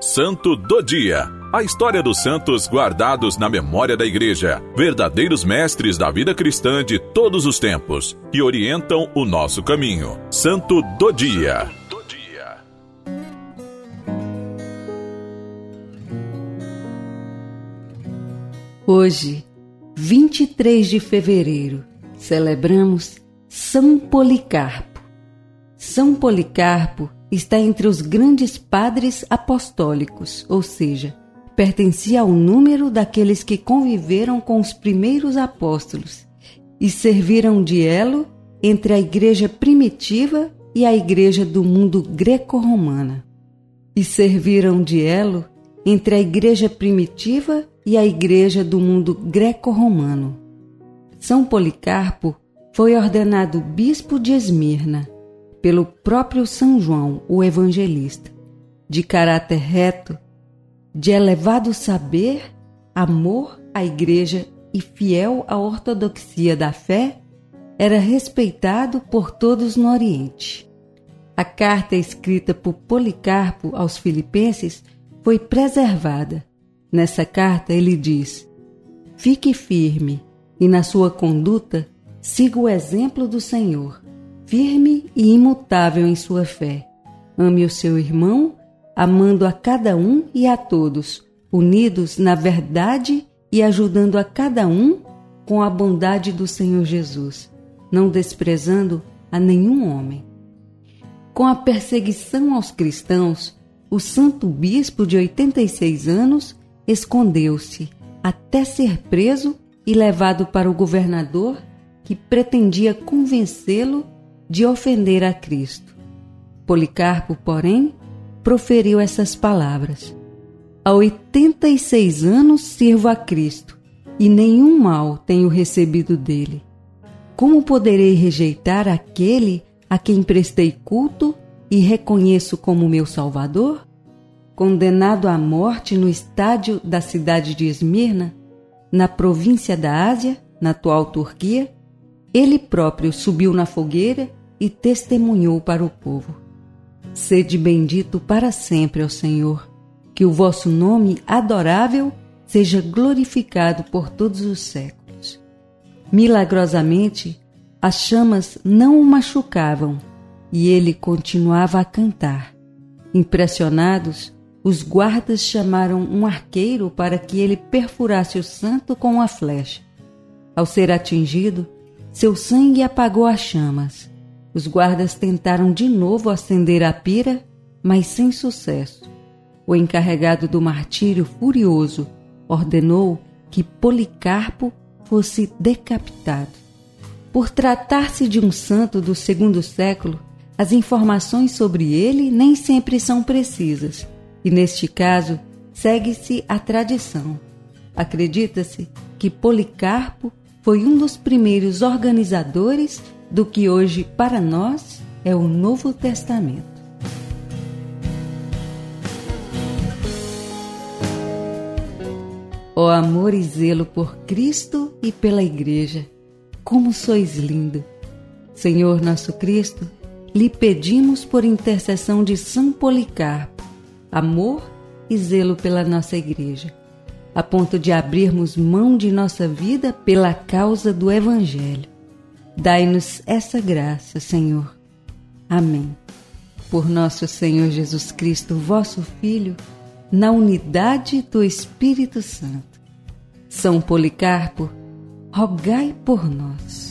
Santo do Dia. A história dos santos guardados na memória da Igreja, verdadeiros mestres da vida cristã de todos os tempos, que orientam o nosso caminho. Santo do Dia. Hoje, 23 de fevereiro, celebramos São Policarpo. São Policarpo está entre os grandes padres apostólicos, ou seja, pertencia ao número daqueles que conviveram com os primeiros apóstolos e serviram de elo entre a igreja primitiva e a igreja do mundo greco-romana. E serviram de elo entre a igreja primitiva e a Igreja do mundo greco-romano. São Policarpo foi ordenado bispo de Esmirna pelo próprio São João, o evangelista, de caráter reto, de elevado saber, amor à Igreja e fiel à ortodoxia da fé, era respeitado por todos no Oriente. A carta escrita por Policarpo aos Filipenses foi preservada. Nessa carta ele diz: Fique firme e na sua conduta siga o exemplo do Senhor, firme e imutável em sua fé. Ame o seu irmão, amando a cada um e a todos, unidos na verdade e ajudando a cada um com a bondade do Senhor Jesus, não desprezando a nenhum homem. Com a perseguição aos cristãos, o santo bispo de 86 anos escondeu-se até ser preso e levado para o governador que pretendia convencê-lo de ofender a Cristo. Policarpo, porém, proferiu essas palavras: Há 86 anos sirvo a Cristo e nenhum mal tenho recebido dele. Como poderei rejeitar aquele a quem prestei culto e reconheço como meu Salvador? condenado à morte no estádio da cidade de Esmirna, na província da Ásia, na atual Turquia, ele próprio subiu na fogueira e testemunhou para o povo. Sede bendito para sempre ao Senhor, que o vosso nome adorável seja glorificado por todos os séculos. Milagrosamente, as chamas não o machucavam e ele continuava a cantar. Impressionados, os guardas chamaram um arqueiro para que ele perfurasse o santo com uma flecha. Ao ser atingido, seu sangue apagou as chamas. Os guardas tentaram de novo acender a pira, mas sem sucesso. O encarregado do martírio, furioso, ordenou que Policarpo fosse decapitado. Por tratar-se de um santo do segundo século, as informações sobre ele nem sempre são precisas e neste caso segue-se a tradição. Acredita-se que Policarpo foi um dos primeiros organizadores do que hoje para nós é o Novo Testamento. Ó oh, amor e zelo por Cristo e pela Igreja, como sois lindo! Senhor nosso Cristo, lhe pedimos por intercessão de São Policarpo amor e zelo pela nossa Igreja, a ponto de abrirmos mão de nossa vida pela causa do Evangelho. Dai-nos essa graça, Senhor. Amém. Por nosso Senhor Jesus Cristo, vosso Filho, na unidade do Espírito Santo. São Policarpo, rogai por nós.